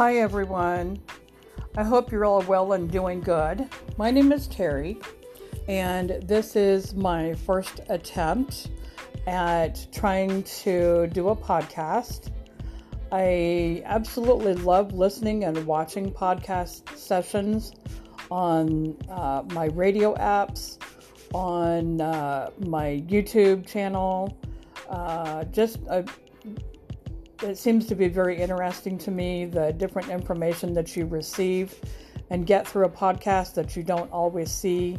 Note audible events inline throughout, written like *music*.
Hi, everyone. I hope you're all well and doing good. My name is Terri, and this is my first attempt at trying to do a podcast. I absolutely love listening and watching podcast sessions on uh, my radio apps, on uh, my YouTube channel. Uh, just a it seems to be very interesting to me the different information that you receive and get through a podcast that you don't always see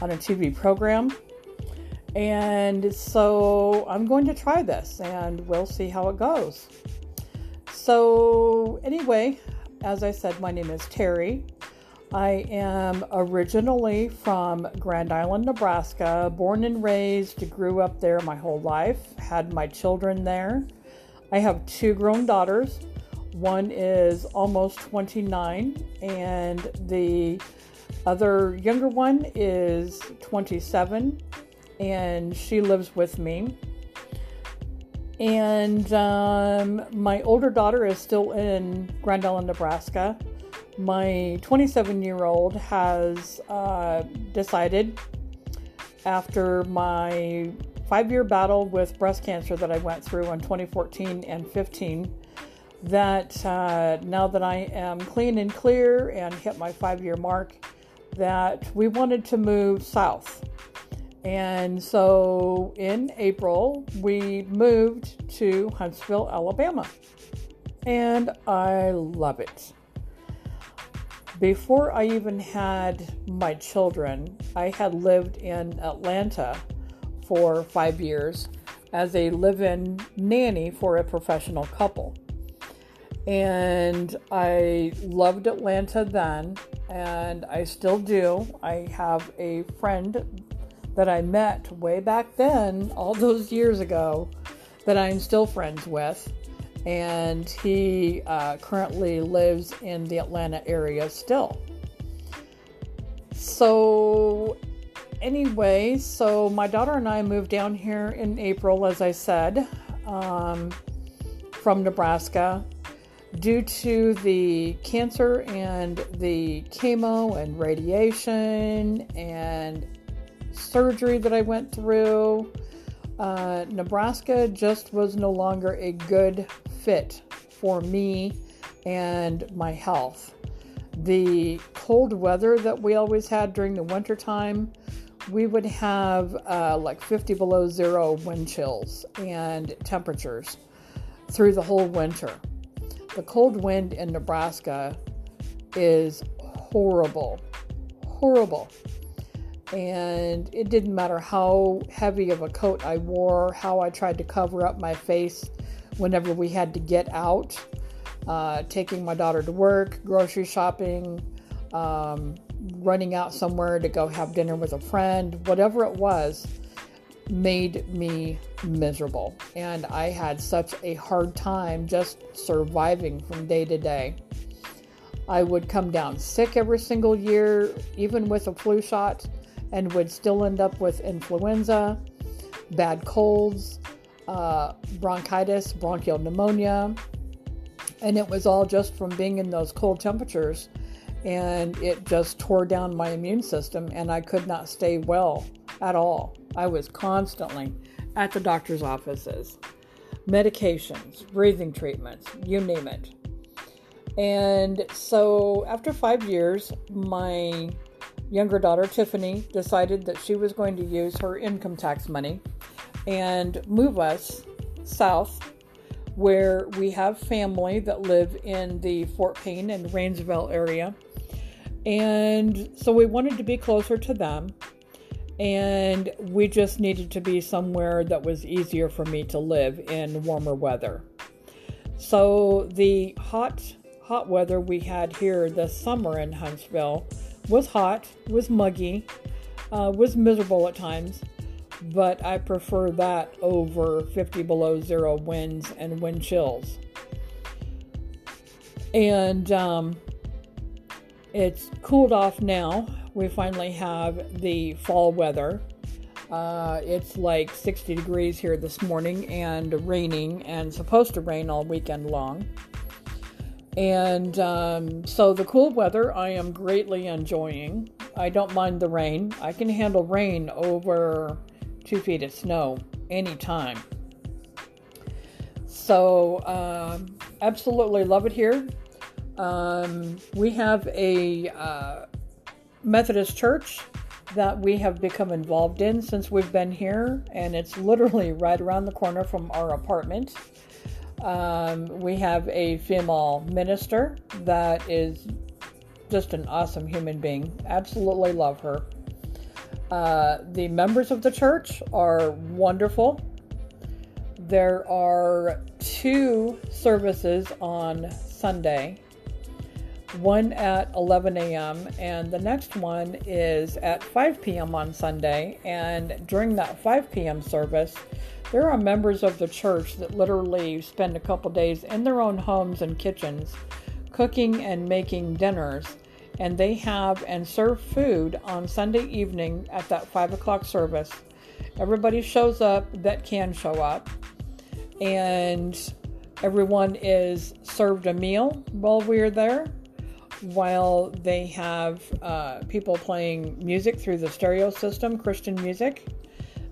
on a TV program. And so I'm going to try this and we'll see how it goes. So, anyway, as I said, my name is Terri. I am originally from Grand Island, Nebraska, born and raised, grew up there my whole life, had my children there. I have two grown daughters. One is almost 29, and the other younger one is 27, and she lives with me. And um, my older daughter is still in Grand Island, Nebraska. My 27 year old has uh, decided after my five year battle with breast cancer that I went through in 2014 and 15 that uh, now that I am clean and clear and hit my five year mark, that we wanted to move south. And so in April, we moved to Huntsville, Alabama. And I love it. Before I even had my children, I had lived in Atlanta for five years as a live in nanny for a professional couple. And I loved Atlanta then, and I still do. I have a friend that I met way back then, all those years ago, that I'm still friends with. And he uh, currently lives in the Atlanta area still. So anyway, so my daughter and I moved down here in April, as I said, um, from Nebraska due to the cancer and the chemo and radiation and surgery that I went through. Uh, Nebraska just was no longer a good fit for me and my health. The cold weather that we always had during the wintertime we would have uh, like 50 below zero wind chills and temperatures through the whole winter. The cold wind in Nebraska is horrible, horrible. And it didn't matter how heavy of a coat I wore, how I tried to cover up my face whenever we had to get out, uh, taking my daughter to work, grocery shopping, um, running out somewhere to go have dinner with a friend, whatever it was, made me miserable. And I had such a hard time just surviving from day to day. I would come down sick every single year, even with a flu shot, and would still end up with influenza, bad colds, uh, bronchitis, bronchial pneumonia. And it was all just from being in those cold temperatures and it just tore down my immune system and I could not stay well at all. I was constantly at the doctor's offices, medications, breathing treatments, you name it. And so after five years, my younger daughter, Tiffany, decided that she was going to use her income tax money and move us south where we have family that live in the Fort Payne and Rainsville area and so we wanted to be closer to them. And we just needed to be somewhere that was easier for me to live in warmer weather. So the hot, hot weather we had here this summer in Huntsville was hot, was muggy, uh, was miserable at times, but I prefer that over 50 below zero winds and wind chills. And um, it's cooled off now. We finally have the fall weather. Uh, it's like 60 degrees here this morning and raining and supposed to rain all weekend long. And um, so the cool weather I am greatly enjoying. I don't mind the rain. I can handle rain over two feet of snow anytime. So, um, absolutely love it here. Um, we have a uh, Methodist church that we have become involved in since we've been here, and it's literally right around the corner from our apartment. Um, we have a female minister that is just an awesome human being. Absolutely love her. Uh, the members of the church are wonderful. There are two services on Sunday one at 11 a.m., and the next one is at 5 p.m. on Sunday. And during that 5 p.m. service, there are members of the church that literally spend a couple days in their own homes and kitchens cooking and making dinners. And they have and serve food on Sunday evening at that 5 o'clock service. Everybody shows up that can show up. And everyone is served a meal while we're there while they have uh, people playing music through the stereo system, Christian music.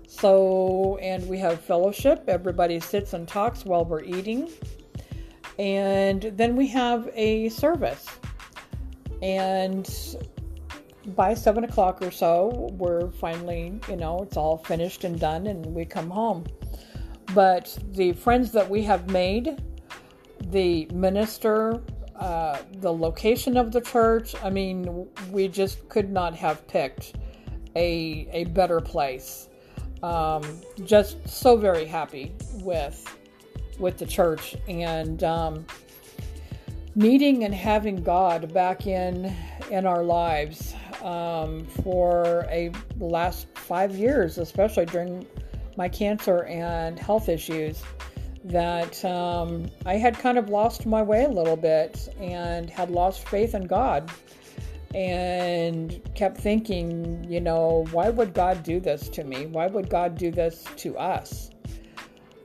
So, and we have fellowship. Everybody sits and talks while we're eating. And then we have a service. And by seven o'clock or so, we're finally, you know, it's all finished and done, and we come home. But the friends that we have made, the minister, uh, the location of the church. I mean, we just could not have picked a a better place. Um, just so very happy with with the church and um, meeting and having God back in in our lives um, for a last five years, especially during my cancer and health issues that um, I had kind of lost my way a little bit and had lost faith in God and kept thinking, you know, why would God do this to me? Why would God do this to us?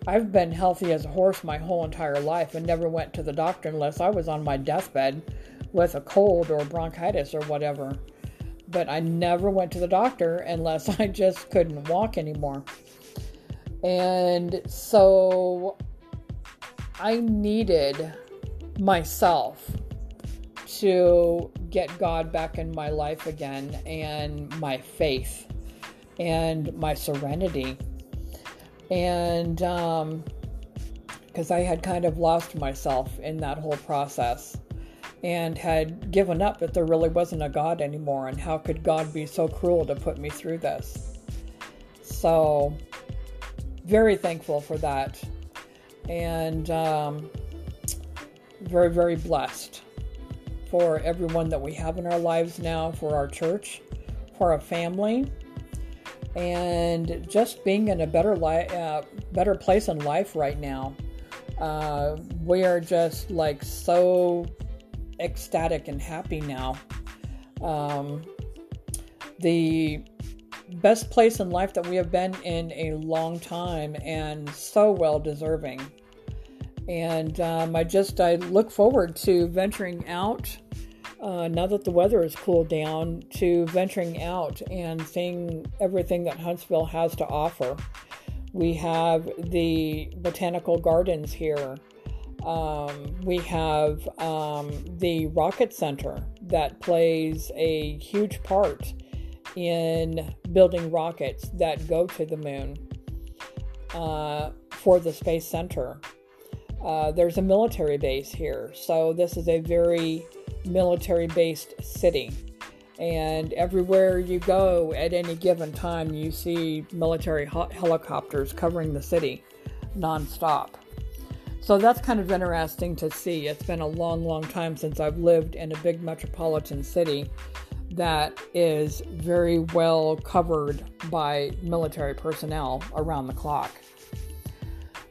I've been healthy as a horse my whole entire life and never went to the doctor unless I was on my deathbed with a cold or bronchitis or whatever. But I never went to the doctor unless *laughs* I just couldn't walk anymore. And so I needed myself to get God back in my life again and my faith and my serenity. And because um, I had kind of lost myself in that whole process and had given up that there really wasn't a God anymore, and how could God be so cruel to put me through this? So, very thankful for that and um, very, very blessed for everyone that we have in our lives now, for our church, for our family, and just being in a better li- uh, better place in life right now. Uh, we are just like so ecstatic and happy now. Um, the best place in life that we have been in a long time and so well deserving. And um, I just I look forward to venturing out uh, now that the weather has cooled down to venturing out and seeing everything that Huntsville has to offer. We have the botanical gardens here. Um, we have um, the Rocket Center that plays a huge part in building rockets that go to the moon uh, for the Space Center. Uh, there's a military base here, so this is a very military based city. And everywhere you go at any given time, you see military helicopters covering the city nonstop. So that's kind of interesting to see. It's been a long, long time since I've lived in a big metropolitan city that is very well covered by military personnel around the clock.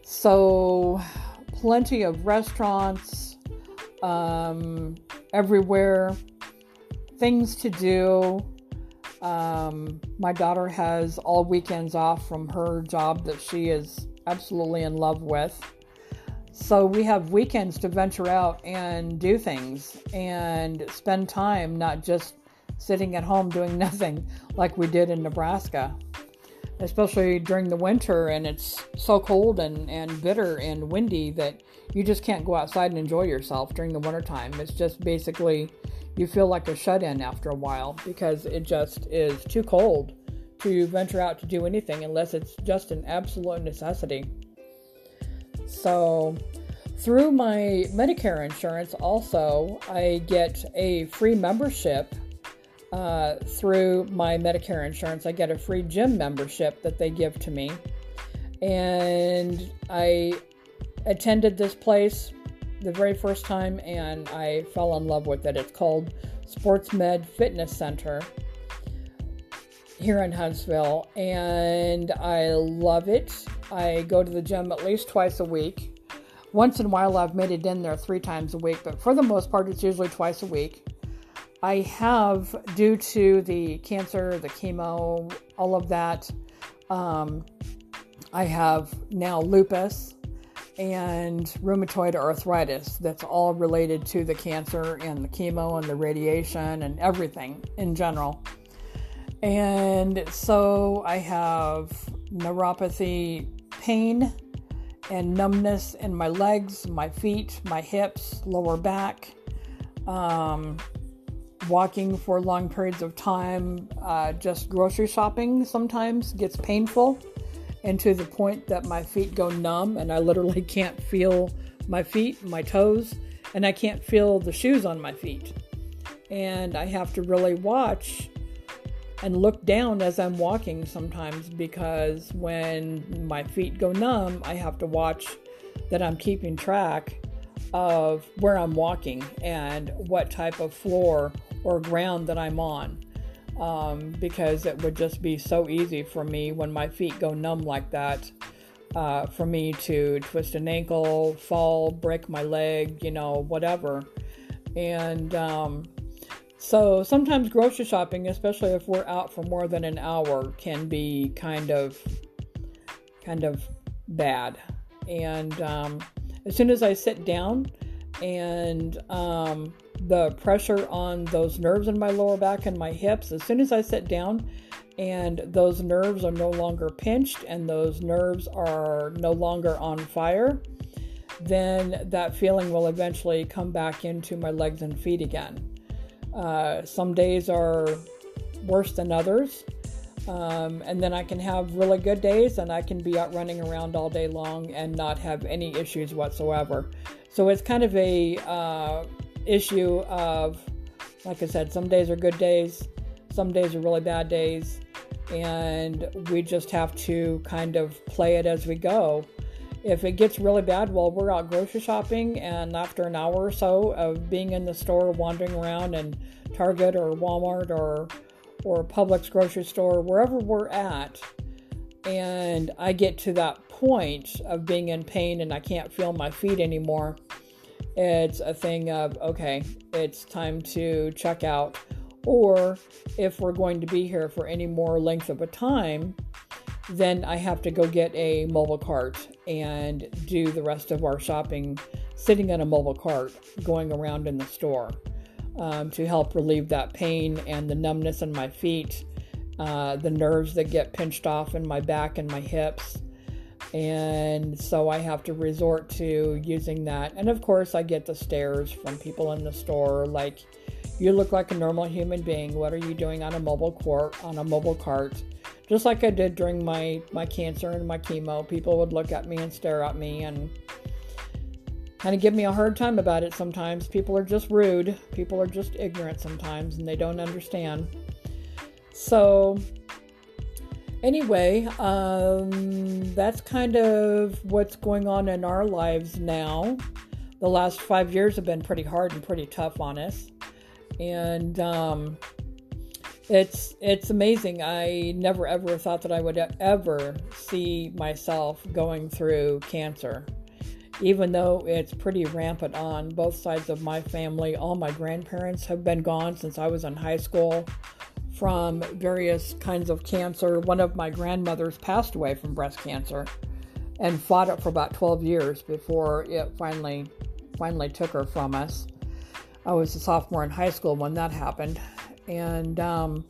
So, plenty of restaurants um, everywhere, things to do. Um, my daughter has all weekends off from her job that she is absolutely in love with. So we have weekends to venture out and do things and spend time, not just sitting at home doing *laughs* nothing like we did in Nebraska. Especially during the winter, and it's so cold and, and bitter and windy that you just can't go outside and enjoy yourself during the wintertime. It's just basically you feel like a shut in after a while because it just is too cold to venture out to do anything unless it's just an absolute necessity. So, through my Medicare insurance, also, I get a free membership uh, through my Medicare insurance. I get a free gym membership that they give to me. And I attended this place the very first time and I fell in love with it. It's called Sports Med Fitness Center here in Huntsville, and I love it. I go to the gym at least twice a week. Once in a while, I've made it in there three times a week, but for the most part, it's usually twice a week. I have, due to the cancer, the chemo, all of that, um, I have now lupus and rheumatoid arthritis. That's all related to the cancer and the chemo and the radiation and everything in general. And so I have neuropathy pain and numbness in my legs, my feet, my hips, lower back. Um, walking for long periods of time, uh, just grocery shopping sometimes gets painful, and to the point that my feet go numb and I literally *laughs* can't feel my feet, my toes, and I can't feel the shoes on my feet. And I have to really watch and look down as I'm walking sometimes because when my feet go numb, I have to watch that I'm keeping track of where I'm walking and what type of floor or ground that I'm on. Um, because it would just be so easy for me when my feet go numb like that uh, for me to twist an ankle, fall, break my leg, you know, whatever. And um, so sometimes grocery shopping, especially if we're out for more than an hour, can be kind of kind of bad. And um, as soon as I sit down and um, the pressure on those nerves in my lower back and my hips, as soon as I sit down and those nerves are no longer pinched and those nerves are no longer on fire, then that feeling will eventually come back into my legs and feet again. Uh, some days are worse than others. Um, and then I can have really good days and I can be out running around all day long and not have any issues whatsoever. So it's kind of a uh, issue of, like I said, some days are good days, some days are really bad days, and we just have to kind of play it as we go. If it gets really bad well, we're out grocery shopping, and after an hour or so of being in the store, wandering around in Target or Walmart or or Publix grocery store, wherever we're at, and I get to that point of being in pain and I can't feel my feet anymore, it's a thing of okay, it's time to check out. Or if we're going to be here for any more length of a time, then I have to go get a mobile cart and do the rest of our shopping sitting in a mobile cart going around in the store um, to help relieve that pain and the numbness in my feet, uh, the nerves that get pinched off in my back and my hips. And so I have to resort to using that. And of course, I get the stares from people in the store like, you look like a normal human being. What are you doing on a mobile cart? On a mobile cart, just like I did during my my cancer and my chemo. People would look at me and stare at me, and kind of give me a hard time about it sometimes. People are just rude, people are just ignorant sometimes, and they don't understand. So, anyway, um, that's kind of what's going on in our lives now. The last five years have been pretty hard and pretty tough on us, and um, it's it's amazing. I never ever thought that I would ever see myself going through cancer even though it's pretty rampant on both sides of my family. All my grandparents have been gone since I was in high school from various kinds of cancer. One of my grandmothers passed away from breast cancer and fought it for about 12 years before it finally finally took her from us. I was a sophomore in high school when that happened, and um,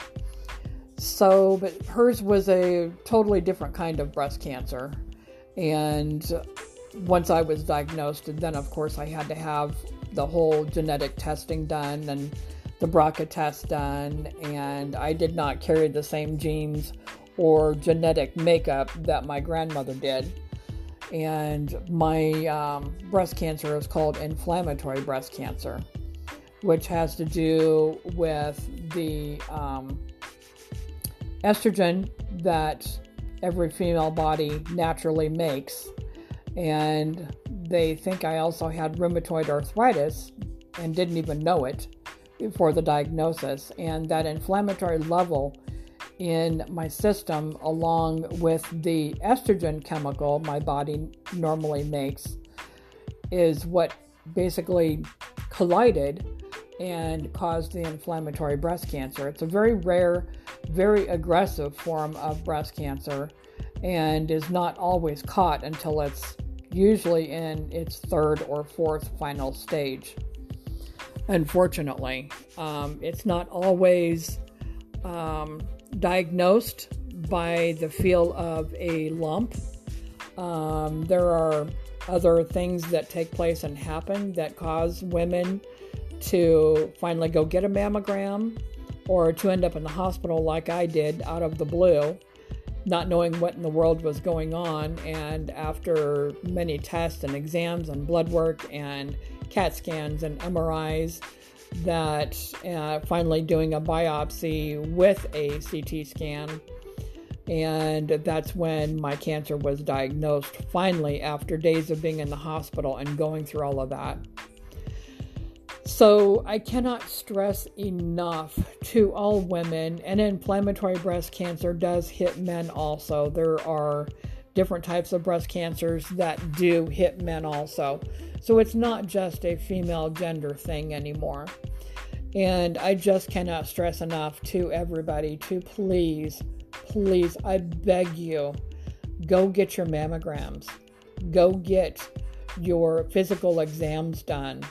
so but hers was a totally different kind of breast cancer, and once I was diagnosed, and then of course I had to have the whole genetic testing done and the BRCA test done, and I did not carry the same genes or genetic makeup that my grandmother did. And my um, breast cancer is called inflammatory breast cancer, which has to do with the um, estrogen that every female body naturally makes. And they think I also had rheumatoid arthritis and didn't even know it before the diagnosis. And that inflammatory level in my system, along with the estrogen chemical my body normally makes, is what basically collided and caused the inflammatory breast cancer. It's a very rare, very aggressive form of breast cancer and is not always caught until it's usually in its third or fourth final stage. Unfortunately, um, it's not always um, diagnosed by the feel of a lump. Um, there are other things that take place and happen that cause women to finally go get a mammogram or to end up in the hospital like I did out of the blue not knowing what in the world was going on. And after many tests and exams and blood work and CAT scans and MRIs, that uh, finally doing a biopsy with a CT scan. And that's when my cancer was diagnosed finally after days of being in the hospital and going through all of that. So, I cannot stress enough to all women, and inflammatory breast cancer does hit men also. There are different types of breast cancers that do hit men also. So, it's not just a female gender thing anymore. And I just cannot stress enough to everybody to please, please, I beg you, go get your mammograms, go get your physical exams done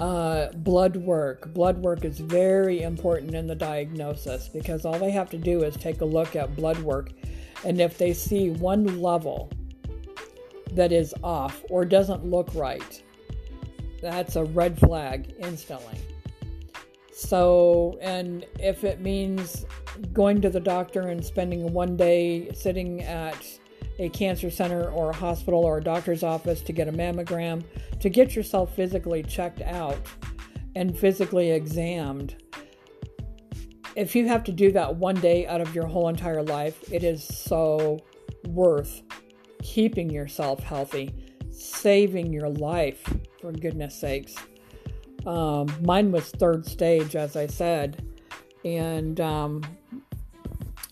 uh, blood work. Blood work is very important in the diagnosis because all they have to do is take a look at blood work, and if they see one level that is off or doesn't look right, that's a red flag instantly. So, and if it means going to the doctor and spending one day sitting at a cancer center or a hospital or a doctor's office to get a mammogram, to get yourself physically checked out and physically examined. If you have to do that one day out of your whole entire life, it is so worth keeping yourself healthy, saving your life, for goodness sakes. Um, mine was third stage, as I said, and um,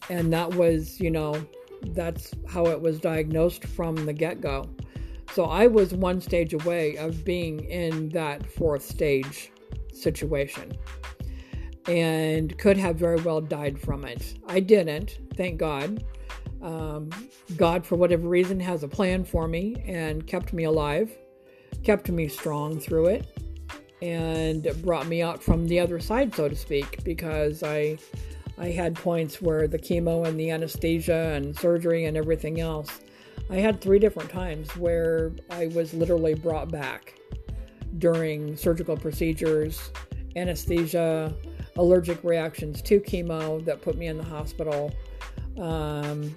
and that was, you know, that's how it was diagnosed from the get go. So I was one stage away of being in that fourth stage situation and could have very well died from it. I didn't, thank God. Um, God, for whatever reason, has a plan for me and kept me alive, kept me strong through it, and brought me out from the other side, so to speak, because I I had points where the chemo and the anesthesia and surgery and everything else. I had three different times where I was literally brought back during surgical procedures, anesthesia, allergic reactions to chemo that put me in the hospital. Um,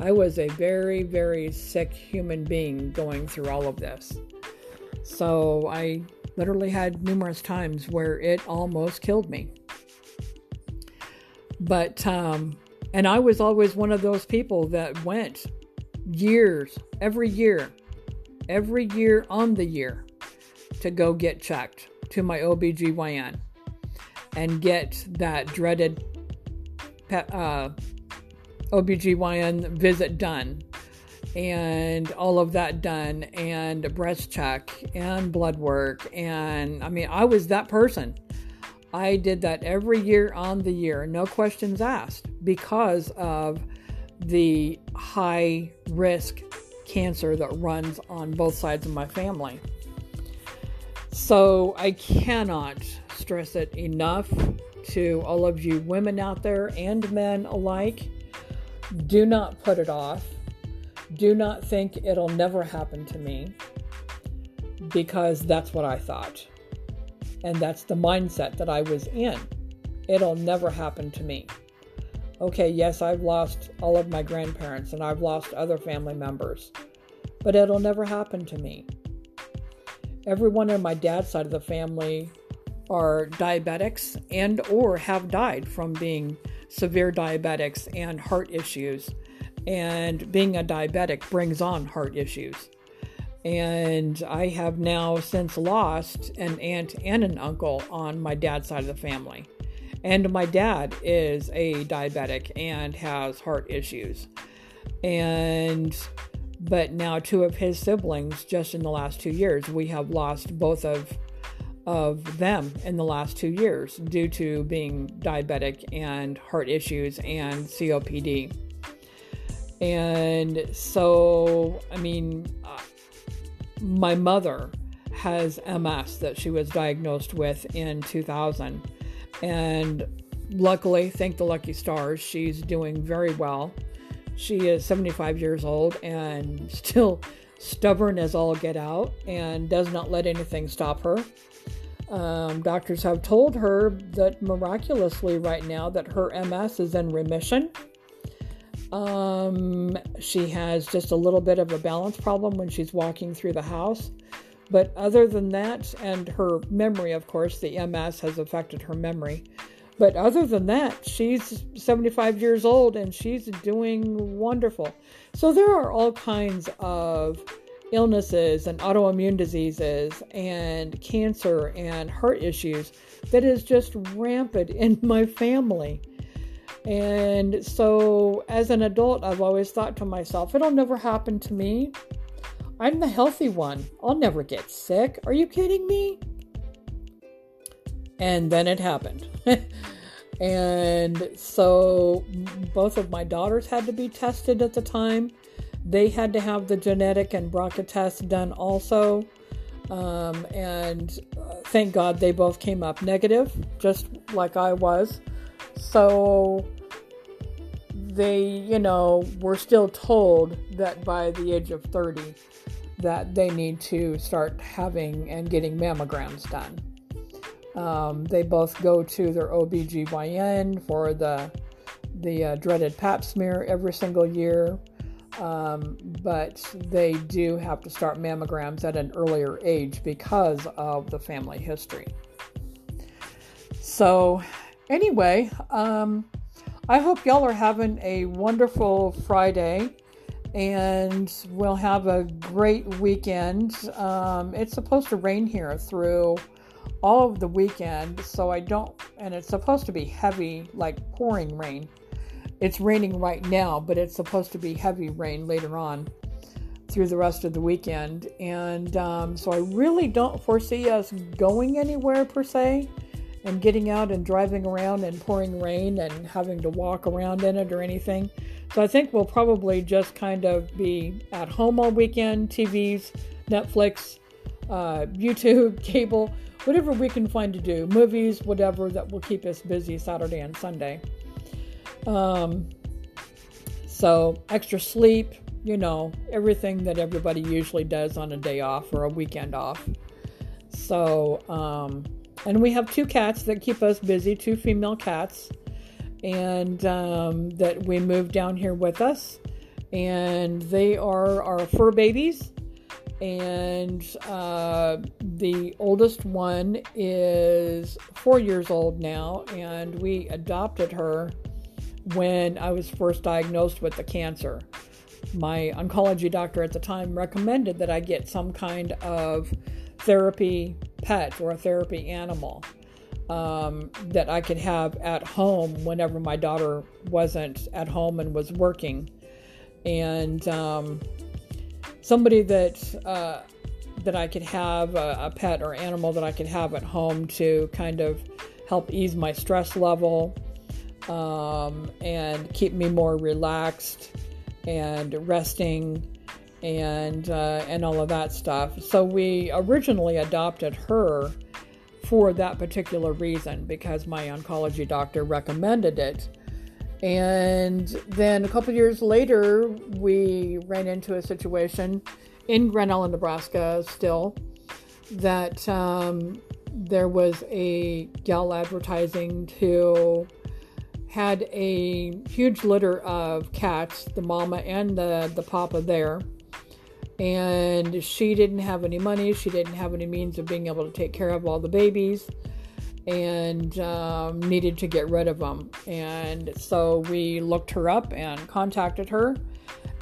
I was a very, very sick human being going through all of this. So I literally had numerous times where it almost killed me. But, um, and I was always one of those people that went years, every year, every year on the year to go get checked to my OBGYN and get that dreaded uh, OBGYN visit done and all of that done and breast check and blood work. And I mean I was that person I did that every year on the year, no questions asked, because of the high risk cancer that runs on both sides of my family. So I cannot stress it enough to all of you women out there and men alike. Do not put it off. Do not think it'll never happen to me because that's what I thought. And that's the mindset that I was in. It'll never happen to me. Okay, yes, I've lost all of my grandparents and I've lost other family members, but it'll never happen to me. Everyone on my dad's side of the family are diabetics and or have died from being severe diabetics and heart issues. And being a diabetic brings on heart issues. And I have now since lost an aunt and an uncle on my dad's side of the family. And my dad is a diabetic and has heart issues. And but now two of his siblings just in the last 2 years we have lost both of of them in the last 2 years due to being diabetic and heart issues and COPD. And so I mean my mother has MS that she was diagnosed with in 2000 and luckily, thank the lucky stars, she's doing very well. She is 75 years old and still stubborn as all get out and does not let anything stop her. Um, doctors have told her that miraculously, right now, that her MS is in remission. Um, she has just a little bit of a balance problem when she's walking through the house. But other than that, and her memory, of course, the MS has affected her memory. But other than that, she's 75 years old and she's doing wonderful. So there are all kinds of illnesses and autoimmune diseases and cancer and heart issues that is just rampant in my family. And so as an adult, I've always thought to myself, it'll never happen to me. I'm the healthy one. I'll never get sick. Are you kidding me? And then it happened. *laughs* and so both of my daughters had to be tested at the time. They had to have the genetic and BRCA test done also. Um, and uh, thank God they both came up negative, just like I was. So they, you know, were still told that by the age of 30 that they need to start having and getting mammograms done. Um, they both go to their OBGYN for the the uh, dreaded pap smear every single year, um, but they do have to start mammograms at an earlier age because of the family history. So, anyway, um, I hope y'all are having a wonderful Friday and we'll have a great weekend. Um, it's supposed to rain here through all of the weekend, so I don't, and it's supposed to be heavy, like pouring rain. It's raining right now, but it's supposed to be heavy rain later on through the rest of the weekend. And um, so I really don't foresee us going anywhere per se and getting out and driving around and pouring rain and having to walk around in it or anything. So I think we'll probably just kind of be at home all weekend, TVs, Netflix, uh, YouTube, *laughs* cable, whatever we can find to do, movies, whatever that will keep us busy Saturday and Sunday. Um, so extra sleep, you know, everything that everybody usually does on a day off or a weekend off. So, um, and we have two cats that keep us busy, two female cats and um, that we moved down here with us. And they are our fur babies. And uh, the oldest one is four years old now, and we adopted her when I was first diagnosed with the cancer. My oncology doctor at the time recommended that I get some kind of therapy pet or a therapy animal um, that I could have at home whenever my daughter wasn't at home and was working, and um, somebody that uh, that I could have a, a, pet or animal that I could have at home to kind of help ease my stress level. um, and keep me more relaxed and resting and uh, and all of that stuff. So we originally adopted her for that particular reason because my oncology doctor recommended it. And then a couple years later, we ran into a situation in Grand Nebraska, still that um, there was a gal advertising who had a huge litter of cats, the mama and the, the papa there. And she didn't have any money, she didn't have any means of being able to take care of all the babies and um, needed to get rid of them. And so we looked her up and contacted her.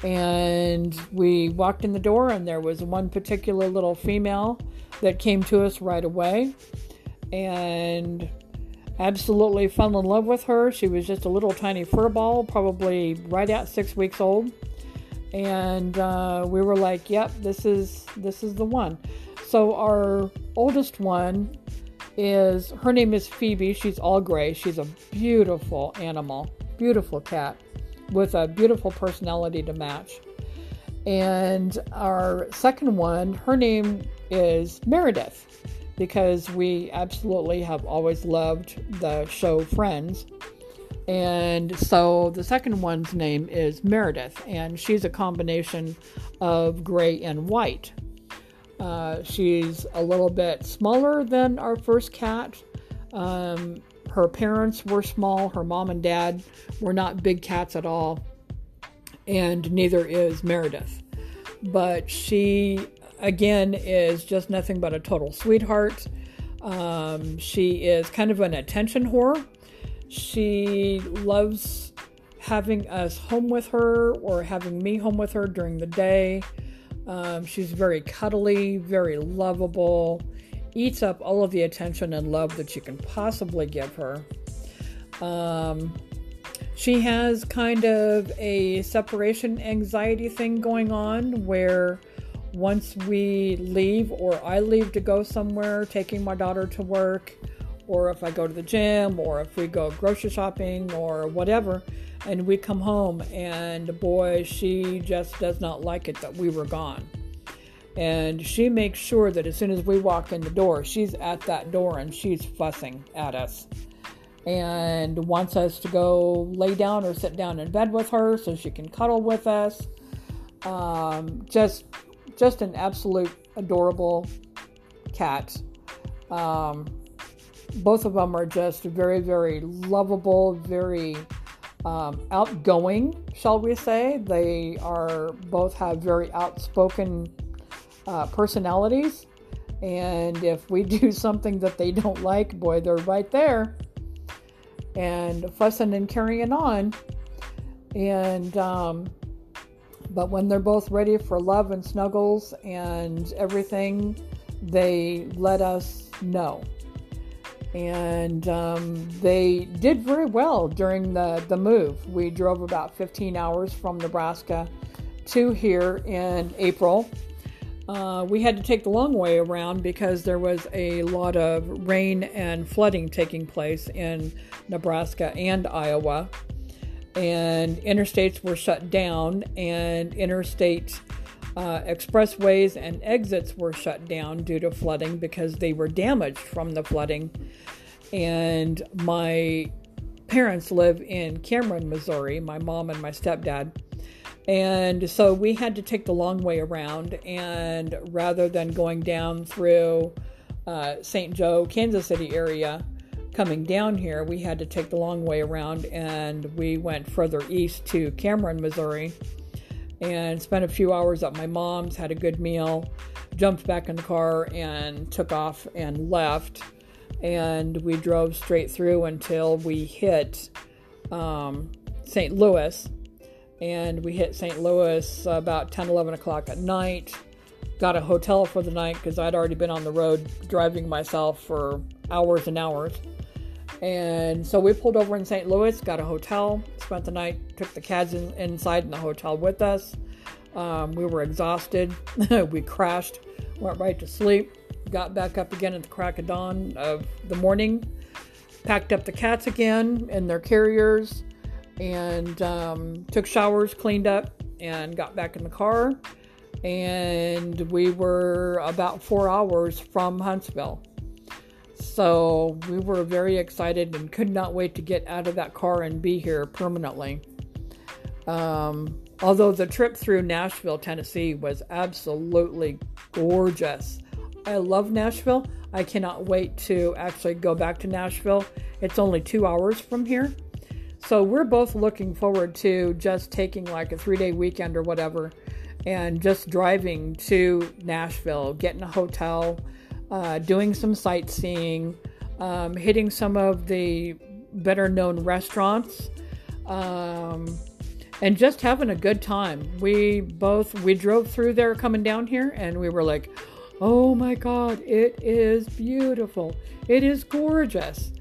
And we walked in the door, and there was one particular little female that came to us right away and absolutely fell in love with her. She was just a little tiny fur ball, probably right at six weeks old. And uh, we were like, "Yep, this is this is the one." So our oldest one is her name is Phoebe. She's all gray. She's a beautiful animal, beautiful cat with a beautiful personality to match. And our second one, her name is Meredith because we absolutely have always loved the show Friends. And so the second one's name is Meredith, and she's a combination of gray and white. Uh, she's a little bit smaller than our first cat. Um, her parents were small. Her mom and dad were not big cats at all, and neither is Meredith. But she, again, is just nothing but a total sweetheart. Um, she is kind of an attention whore. She loves having us home with her or having me home with her during the day. Um, she's very cuddly, very lovable, eats up all of the attention and love that you can possibly give her. Um, she has kind of a separation anxiety thing going on where once we leave or I leave to go somewhere, taking my daughter to work, or if I go to the gym, or if we go grocery shopping, or whatever, and we come home and boy she just does not like it that we were gone. And she makes sure that as soon as we walk in the door she's at that door and she's fussing at us. And wants us to go lay down or sit down in bed with her so she can cuddle with us. Um, just just an absolute adorable cat um, both of them are just very very lovable very um, outgoing, shall we say. They are both have very outspoken uh, personalities, and if we *laughs* do something that they don't like, boy, they're right there and fussing and carrying on. And um, but when they're both ready for love and snuggles and everything, they let us know and um, they did very well during the, the move. We drove about 15 hours from Nebraska to here in April. Uh, we had to take the long way around because there was a lot of rain and flooding taking place in Nebraska and Iowa. And interstates were shut down, and interstate uh, expressways and exits were shut down due to flooding because they were damaged from the flooding. And my parents live in Cameron, Missouri, my mom and my stepdad. And so we had to take the long way around. And rather than going down through uh, St. Joe, Kansas City area, coming down here, we had to take the long way around and we went further east to Cameron, Missouri and spent a few hours at my mom's, had a good meal, jumped back in the car, and took off and left. And we drove straight through until we hit um, St. Louis. And we hit St. Louis about 10, 11 o'clock at night. Got a hotel for the night because I'd already been on the road driving myself for hours and hours. And so we pulled over in St. Louis, got a hotel, spent the night, took the cats in, inside in the hotel with us. Um, we were exhausted. *laughs* we crashed, went right to sleep, got back up again at the crack of dawn of the morning. packed up the cats again in their carriers and um, took showers, cleaned up, and got back in the car. And we were about four hours from Huntsville. So we were very excited and could not wait to get out of that car and be here permanently. Um, although the trip through Nashville, Tennessee was absolutely gorgeous. I love Nashville. I cannot wait to actually go back to Nashville. It's only two hours from here. So we're both looking forward to just taking like a three day weekend or whatever and just driving to Nashville, getting a hotel, uh, doing some sightseeing, um, hitting some of the better known restaurants. Um, and just having a good time. We both we drove through there coming down here and we were like, "Oh my god, it is beautiful. It is gorgeous."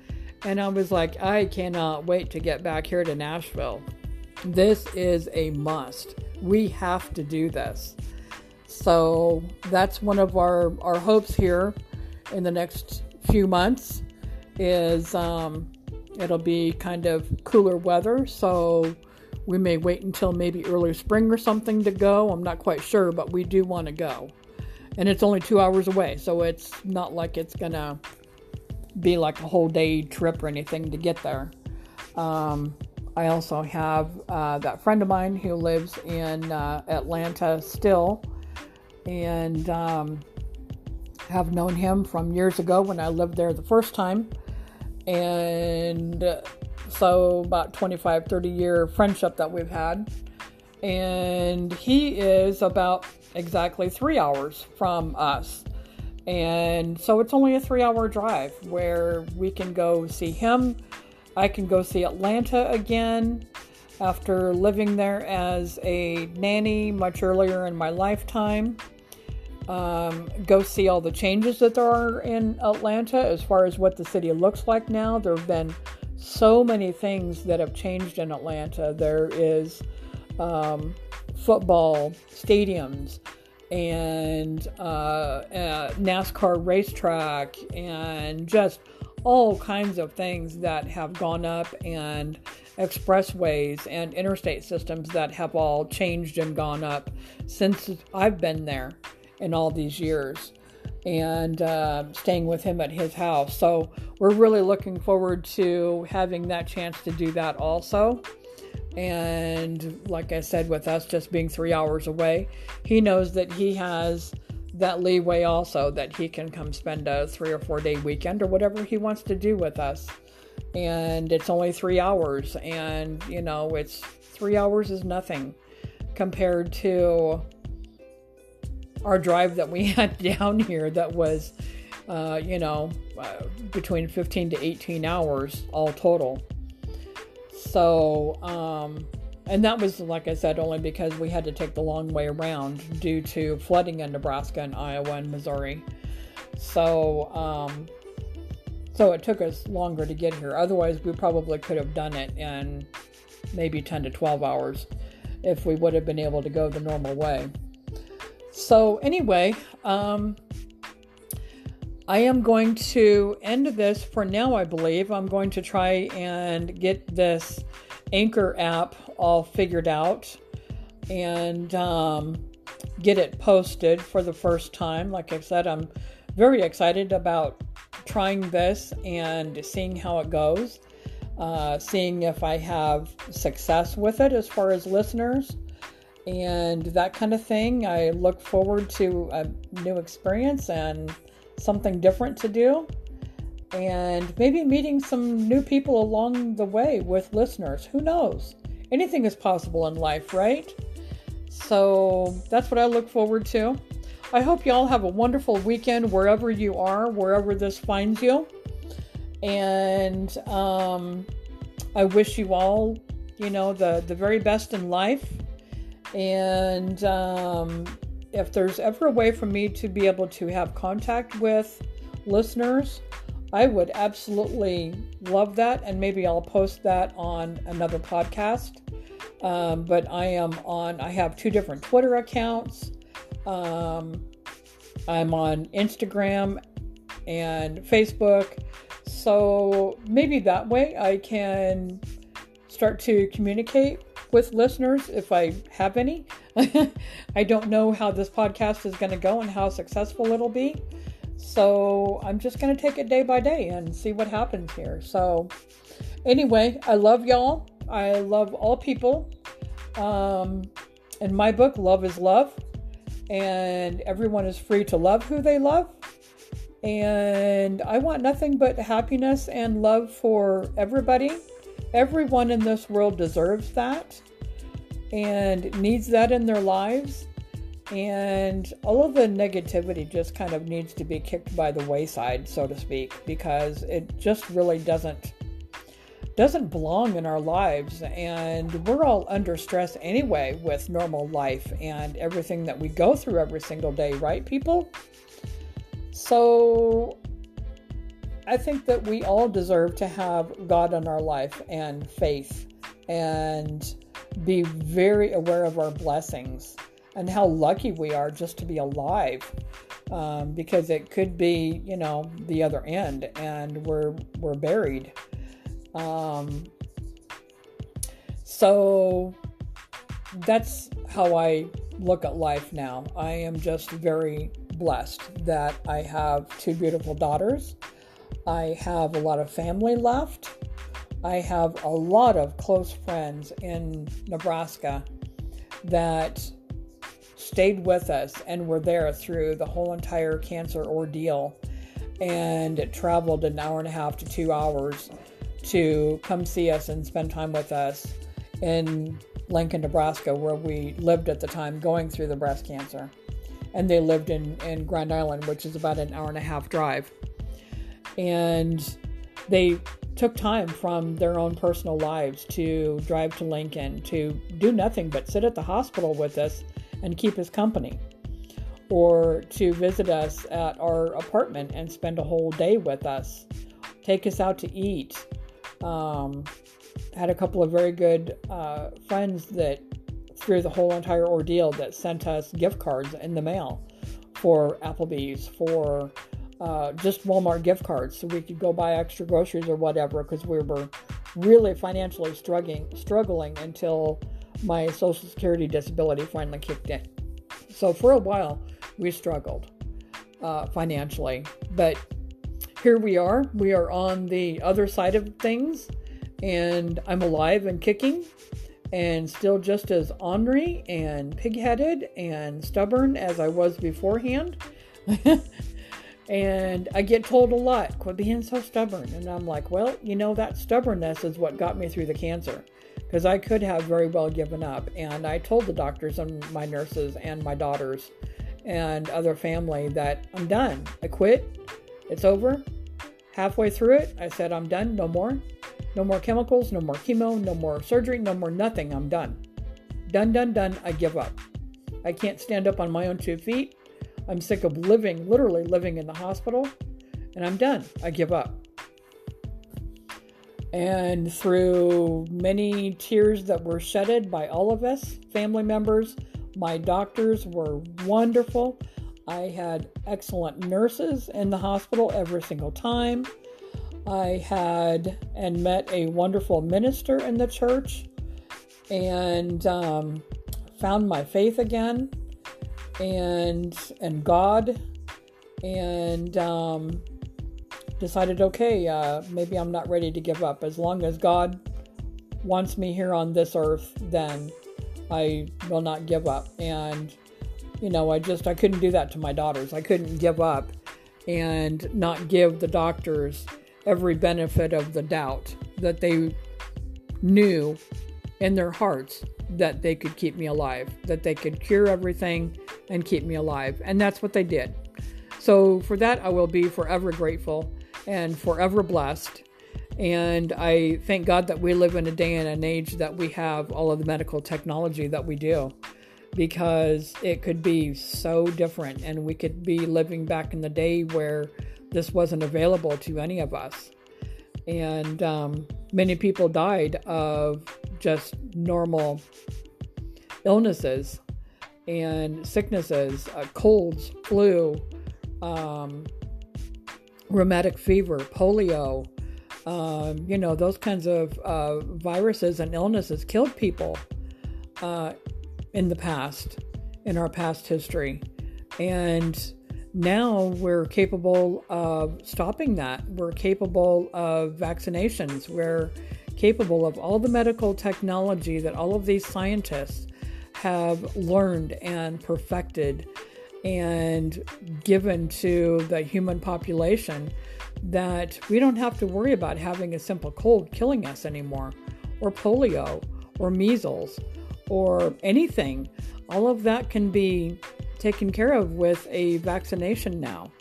And I was like, "I cannot wait to get back here to Nashville. This is a must. We have to do this." So, that's one of our our hopes here in the next few months is um it'll be kind of cooler weather, so we may wait until maybe early spring or something to go. I'm not quite sure, but we do want to go. And it's only two hours away, so it's not like it's going to be like a whole day trip or anything to get there. Um, I also have uh, that friend of mine who lives in uh, Atlanta still, and um, have known him from years ago when I lived there the first time. And so about 25 30 year friendship that we've had. And he is about exactly three hours from us. And so it's only a three hour drive where we can go see him. I can go see atlanta again after living there as a nanny much earlier in my lifetime um, go see all the changes that there are in atlanta as far as what the city looks like now there have been so many things that have changed in Atlanta. There is um, football stadiums and uh, NASCAR racetrack and just all kinds of things that have gone up and expressways and interstate systems that have all changed and gone up since I've been there in all these years and uh, staying with him at his house. So we're really looking forward to having that chance to do that also. And like I said, with us just being three hours away, he knows that he has that leeway also that he can come spend a three or four day weekend or whatever he wants to do with us. And it's only three hours, and you know, it's three hours is nothing compared to our drive that we *laughs* had down here that was, uh, you know, uh, between 15 to 18 hours all total. So, um, and that was, like I said, only because we had to take the long way around due to flooding in Nebraska and Iowa and Missouri. So, um, so it took us longer to get here. Otherwise, we probably could have done it in maybe 10 to 12 hours if we would have been able to go the normal way. So, anyway, um, I am going to end this for now, I believe. I'm going to try and get this Anchor app all figured out and um, get it posted for the first time. Like I said, I'm very excited about trying this and seeing how it goes, uh, seeing if I have success with it as far as listeners and that kind of thing. I look forward to a new experience and something different to do. And maybe meeting some new people along the way with listeners. Who knows? Anything is possible in life, right? So that's what I look forward to. I hope you all have a wonderful weekend wherever you are, wherever this finds you. And um, I wish you all, you know, the, the very best in life and um, if there's ever a way for me to be able to have contact with listeners, I would absolutely love that. And maybe I'll post that on another podcast. Um, but I am on, I have two different Twitter accounts. Um, I'm on Instagram and Facebook. so maybe that way I can start to communicate with listeners if I have any. *laughs* I don't know how this podcast is going to go and how successful it'll be. So I'm just going to take it day by day and see what happens here. So, anyway, I love y'all. I love all people. Um, in my book, love is love, and everyone is free to love who they love. And I want nothing but happiness and love for everybody. Everyone in this world deserves that and needs that in their lives. And all of the negativity just kind of needs to be kicked by the wayside, so to speak, because it just really doesn't doesn't belong in our lives and we're all under stress anyway with normal life and everything that we go through every single day right people so i think that we all deserve to have god in our life and faith and be very aware of our blessings and how lucky we are just to be alive um, because it could be you know the other end and we're we're buried um, so that's how I look at life now. I am just very blessed that I have two beautiful daughters. I have a lot of family left. I have a lot of close friends in Nebraska that stayed with us and were there through the whole entire cancer ordeal and traveled an hour and a half to two hours to come see us and spend time with us in Lincoln, Nebraska, where we lived at the time going through the breast cancer. And they lived in, in Grand Island, which is about an hour and a half drive. And they took time from their own personal lives to drive to Lincoln to do nothing but sit at the hospital with us and keep us company, or to visit us at our apartment and spend a whole day with us, take us out to eat, um, had a couple of very good uh, friends that, through the whole entire ordeal, that sent us gift cards in the mail for Applebee's, for uh, just Walmart gift cards, so we could go buy extra groceries or whatever, because we were really financially struggling, struggling until my Social Security disability finally kicked in. So for a while, we struggled uh, financially, but here we are. We are on the other side of things, and I'm alive and kicking, and still just as ornery and pigheaded and stubborn as I was beforehand. *laughs* and I get told a lot, quit being so stubborn. And I'm like, well, you know, that stubbornness is what got me through the cancer because I could have very well given up. And I told the doctors and my nurses and my daughters and other family that I'm done. I quit. It's over. Halfway through it, I said, I'm done, no more. No more chemicals, no more chemo, no more surgery, no more nothing. I'm done. Done, done, done. I give up. I can't stand up on my own two feet. I'm sick of living, literally living in the hospital, and I'm done. I give up. And through many tears that were shedded by all of us, family members, my doctors were wonderful. I had excellent nurses in the hospital every single time. I had and met a wonderful minister in the church and um, found my faith again and and God and um, decided okay uh, maybe I'm not ready to give up as long as God wants me here on this earth then I will not give up and you know, I just I couldn't do that to my daughters. I couldn't give up and not give the doctors every benefit of the doubt that they knew in their hearts that they could keep me alive, that they could cure everything and keep me alive. And that's what they did. So for that, I will be forever grateful and forever blessed. And I thank God that we live in a day and an age that we have all of the medical technology that we do because it could be so different and we could be living back in the day where this wasn't available to any of us. And um, many people died of just normal illnesses and sicknesses, uh, colds, flu, um, rheumatic fever, polio, Um, you know, those kinds of uh, viruses and illnesses killed people uh, in the past, in our past history. And now we're capable of stopping that. We're capable of vaccinations. We're capable of all the medical technology that all of these scientists have learned and perfected and given to the human population that we don't have to worry about having a simple cold killing us anymore, or polio, or measles, or anything. All of that can be taken care of with a vaccination now,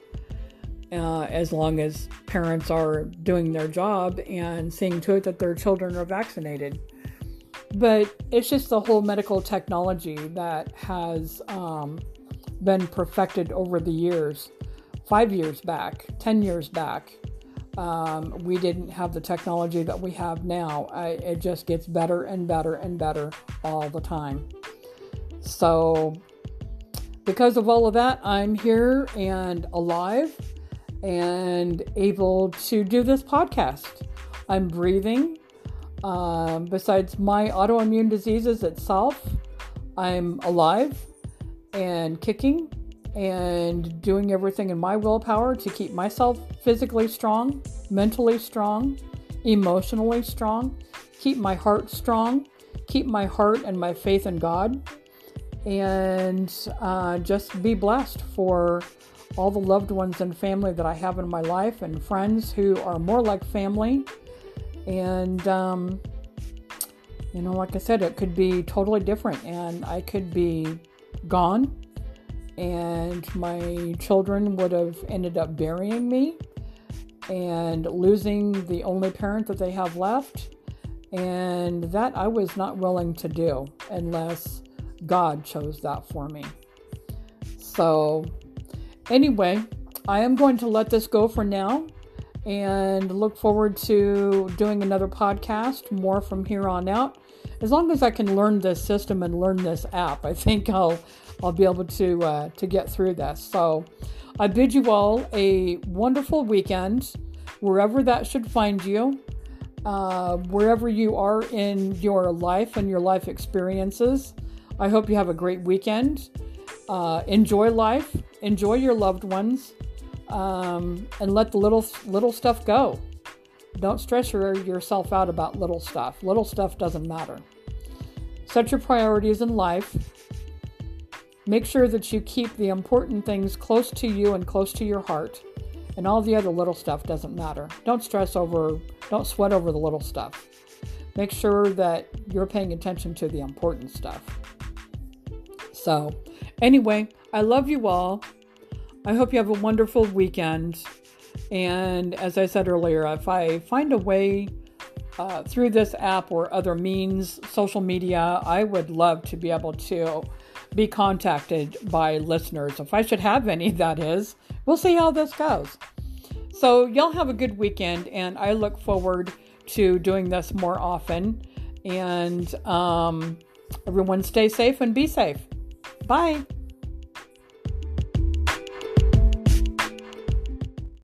uh, as long as parents are doing their job and seeing to it that their children are vaccinated. But it's just the whole medical technology that has um, been perfected over the years. Five years back, 10 years back, um, we didn't have the technology that we have now. I, it just gets better and better and better all the time. So, because of all of that, I'm here and alive and able to do this podcast. I'm breathing. Um, besides my autoimmune diseases itself, I'm alive and kicking and doing everything in my willpower to keep myself physically strong, mentally strong, emotionally strong, keep my heart strong, keep my heart and my faith in God, and uh, just be blessed for all the loved ones and family that I have in my life and friends who are more like family. And, um, you know, like I said, it could be totally different, and I could be gone, and my children would have ended up burying me and losing the only parent that they have left. And that I was not willing to do unless God chose that for me. So, anyway, I am going to let this go for now and look forward to doing another podcast more from here on out. As long as I can learn this system and learn this app, I think I'll I'll be able to uh, to get through this. So, I bid you all a wonderful weekend, wherever that should find you, uh, wherever you are in your life and your life experiences. I hope you have a great weekend. Uh, enjoy life, enjoy your loved ones, um, and let the little little stuff go. Don't stress your, yourself out about little stuff. Little stuff doesn't matter. Set your priorities in life. Make sure that you keep the important things close to you and close to your heart. And all the other little stuff doesn't matter. Don't stress over, don't sweat over the little stuff. Make sure that you're paying attention to the important stuff. So, anyway, I love you all. I hope you have a wonderful weekend. And as I said earlier, if I find a way uh, through this app or other means, social media, I would love to be able to be contacted by listeners. If I should have any, *laughs* that is. We'll see how this goes. So, y'all have a good weekend, and I look forward to doing this more often. And um, everyone stay safe and be safe. Bye.